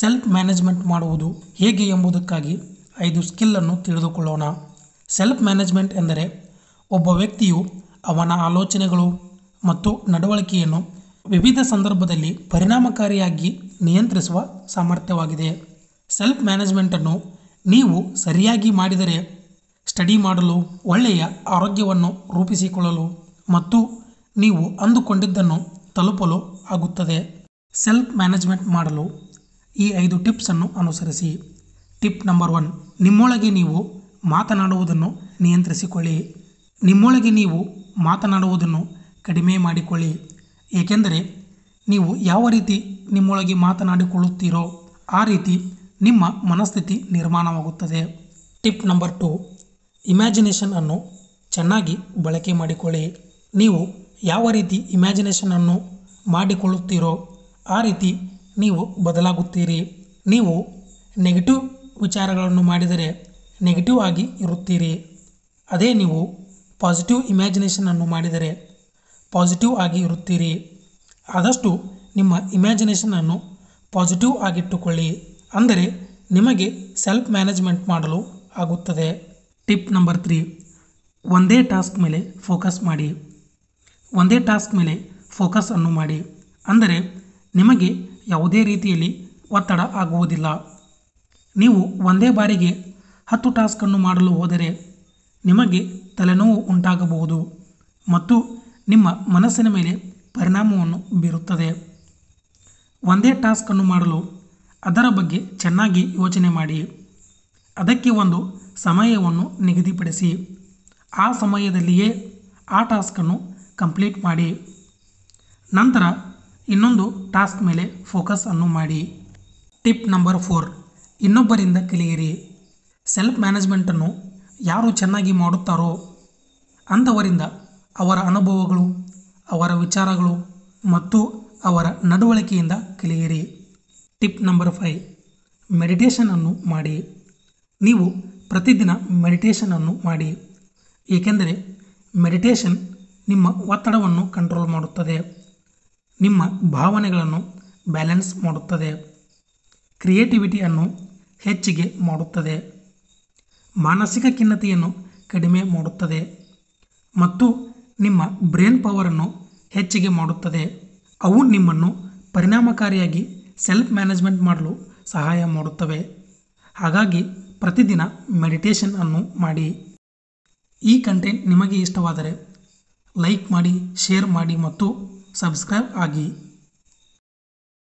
Self management ಮಾಡುವುದು ಹೇಗೆ ಎಂಬುದಕ್ಕಾಗಿ ಐದು ಸ್ಕಿಲ್ಲನ್ನು ತಿಳಿದುಕೊಳ್ಳೋಣ. ಸೆಲ್ಫ್ ಮ್ಯಾನೇಜ್ಮೆಂಟ್ ಎಂದರೆ ಒಬ್ಬ ವ್ಯಕ್ತಿಯು ಅವನ ಆಲೋಚನೆಗಳು ಮತ್ತು ನಡವಳಿಕೆಯನ್ನು ವಿವಿಧ ಸಂದರ್ಭದಲ್ಲಿ ಪರಿಣಾಮಕಾರಿಯಾಗಿ ನಿಯಂತ್ರಿಸುವ ಸಾಮರ್ಥ್ಯವಾಗಿದೆ. ಸೆಲ್ಫ್ ಮ್ಯಾನೇಜ್ಮೆಂಟನ್ನು ನೀವು ಸರಿಯಾಗಿ ಮಾಡಿದರೆ ಸ್ಟಡಿ ಮಾಡಲು ಒಳ್ಳೆಯ ಆರೋಗ್ಯವನ್ನು ರೂಪಿಸಿಕೊಳ್ಳಲು ಮತ್ತು ನೀವು ಅಂದುಕೊಂಡಿದ್ದನ್ನು ತಲುಪಲು ಆಗುತ್ತದೆ. ಸೆಲ್ಫ್ ಮ್ಯಾನೇಜ್ಮೆಂಟ್ ಮಾಡಲು ಈ ಐದು ಟಿಪ್ಸನ್ನು ಅನುಸರಿಸಿ. ಟಿಪ್ ನಂಬರ್ ಒನ್ ನಿಮ್ಮೊಳಗೆ ನೀವು ಮಾತನಾಡುವುದನ್ನು ನಿಯಂತ್ರಿಸಿಕೊಳ್ಳಿ. ನಿಮ್ಮೊಳಗೆ ನೀವು ಮಾತನಾಡುವುದನ್ನು ಕಡಿಮೆ ಮಾಡಿಕೊಳ್ಳಿ. ಏಕೆಂದರೆ ನೀವು ಯಾವ ರೀತಿ ನಿಮ್ಮೊಳಗೆ ಮಾತನಾಡಿಕೊಳ್ಳುತ್ತೀರೋ ಆ ರೀತಿ ನಿಮ್ಮ ಮನಸ್ಥಿತಿ ನಿರ್ಮಾಣವಾಗುತ್ತದೆ. ಟಿಪ್ ನಂಬರ್ ಟು ಇಮ್ಯಾಜಿನೇಷನ್ ಅನ್ನು ಚೆನ್ನಾಗಿ ಬಳಕೆ ಮಾಡಿಕೊಳ್ಳಿ. ನೀವು ಯಾವ ರೀತಿ ಇಮ್ಯಾಜಿನೇಷನನ್ನು ಮಾಡಿಕೊಳ್ಳುತ್ತೀರೋ ಆ ರೀತಿ ನೀವು ಬದಲಾಗುತ್ತೀರಿ. ನೀವು ನೆಗೆಟಿವ್ ವಿಚಾರಗಳನ್ನು ಮಾಡಿದರೆ ನೆಗೆಟಿವ್ ಆಗಿ ಇರುತ್ತೀರಿ. ಅದೇ ನೀವು ಪಾಸಿಟಿವ್ ಇಮ್ಯಾಜಿನೇಷನನ್ನು ಮಾಡಿದರೆ ಪಾಸಿಟಿವ್ ಆಗಿ ಇರುತ್ತೀರಿ. ಆದಷ್ಟು ನಿಮ್ಮ ಇಮ್ಯಾಜಿನೇಷನನ್ನು ಪಾಸಿಟಿವ್ ಆಗಿಟ್ಟುಕೊಳ್ಳಿ. ಅಂದರೆ ನಿಮಗೆ ಸೆಲ್ಫ್ ಮ್ಯಾನೇಜ್ಮೆಂಟ್ ಮಾಡಲು ಆಗುತ್ತದೆ. ಟಿಪ್ ನಂಬರ್ ತ್ರೀ ಒಂದೇ ಟಾಸ್ಕ್ ಮೇಲೆ ಫೋಕಸ್ ಮಾಡಿ. ಒಂದೇ ಟಾಸ್ಕ್ ಮೇಲೆ ಫೋಕಸ್ ಅನ್ನು ಮಾಡಿ. ಅಂದರೆ ನಿಮಗೆ ಯಾವುದೇ ರೀತಿಯಲ್ಲಿ ಒತ್ತಡ ಆಗುವುದಿಲ್ಲ. ನೀವು ಒಂದೇ ಬಾರಿಗೆ ಹತ್ತು ಟಾಸ್ಕನ್ನು ಮಾಡಲು ಹೋದರೆ ನಿಮಗೆ ತಲೆನೋವು ಉಂಟಾಗಬಹುದು ಮತ್ತು ನಿಮ್ಮ ಮನಸ್ಸಿನ ಮೇಲೆ ಪರಿಣಾಮವನ್ನು ಬೀರುತ್ತದೆ. ಒಂದೇ ಟಾಸ್ಕನ್ನು ಮಾಡಲು ಅದರ ಬಗ್ಗೆ ಚೆನ್ನಾಗಿ ಯೋಚನೆ ಮಾಡಿ. ಅದಕ್ಕೆ ಒಂದು ಸಮಯವನ್ನು ನಿಗದಿಪಡಿಸಿ. ಆ ಸಮಯದಲ್ಲಿಯೇ ಆ ಟಾಸ್ಕನ್ನು ಕಂಪ್ಲೀಟ್ ಮಾಡಿ. ನಂತರ ಇನ್ನೊಂದು ಟಾಸ್ಕ್ ಮೇಲೆ ಫೋಕಸ್ ಅನ್ನು ಮಾಡಿ. Tip number four. ಇನ್ನೊಬ್ಬರಿಂದ ಕಲಿಯಿರಿ. ಸೆಲ್ಫ್ ಮ್ಯಾನೇಜ್ಮೆಂಟನ್ನು ಯಾರು ಚೆನ್ನಾಗಿ ಮಾಡುತ್ತಾರೋ ಅಂಥವರಿಂದ ಅವರ ಅನುಭವಗಳು, ಅವರ ವಿಚಾರಗಳು ಮತ್ತು ಅವರ ನಡವಳಿಕೆಯಿಂದ ಕಲಿಯಿರಿ. Tip number five. ಮೆಡಿಟೇಷನನ್ನು ಮಾಡಿ. ನೀವು ಪ್ರತಿದಿನ ಮೆಡಿಟೇಷನನ್ನು ಮಾಡಿ. ಏಕೆಂದರೆ ಮೆಡಿಟೇಷನ್ ನಿಮ್ಮ ಒತ್ತಡವನ್ನು ಕಂಟ್ರೋಲ್ ಮಾಡುತ್ತದೆ. ನಿಮ್ಮ ಭಾವನೆಗಳನ್ನು ಬ್ಯಾಲೆನ್ಸ್ ಮಾಡುತ್ತದೆ. ಕ್ರಿಯೇಟಿವಿಟಿಯನ್ನು ಹೆಚ್ಚಿಗೆ ಮಾಡುತ್ತದೆ. ಮಾನಸಿಕ ಖಿನ್ನತೆಯನ್ನು ಕಡಿಮೆ ಮಾಡುತ್ತದೆ. ಮತ್ತು ನಿಮ್ಮ ಬ್ರೇನ್ ಪವರನ್ನು ಹೆಚ್ಚಿಗೆ ಮಾಡುತ್ತದೆ. ಅವು ನಿಮ್ಮನ್ನು ಪರಿಣಾಮಕಾರಿಯಾಗಿ ಸೆಲ್ಫ್ ಮ್ಯಾನೇಜ್ಮೆಂಟ್ ಮಾಡಲು ಸಹಾಯ ಮಾಡುತ್ತವೆ. ಹಾಗಾಗಿ ಪ್ರತಿದಿನ ಮೆಡಿಟೇಷನ್ ಅನ್ನು ಮಾಡಿ. ಈ ಕಂಟೆಂಟ್ ನಿಮಗೆ ಇಷ್ಟವಾದರೆ ಲೈಕ್ ಮಾಡಿ, ಶೇರ್ ಮಾಡಿ ಮತ್ತು ಸಬ್ಸ್ಕ್ರೈಬ್ ಆಗಿ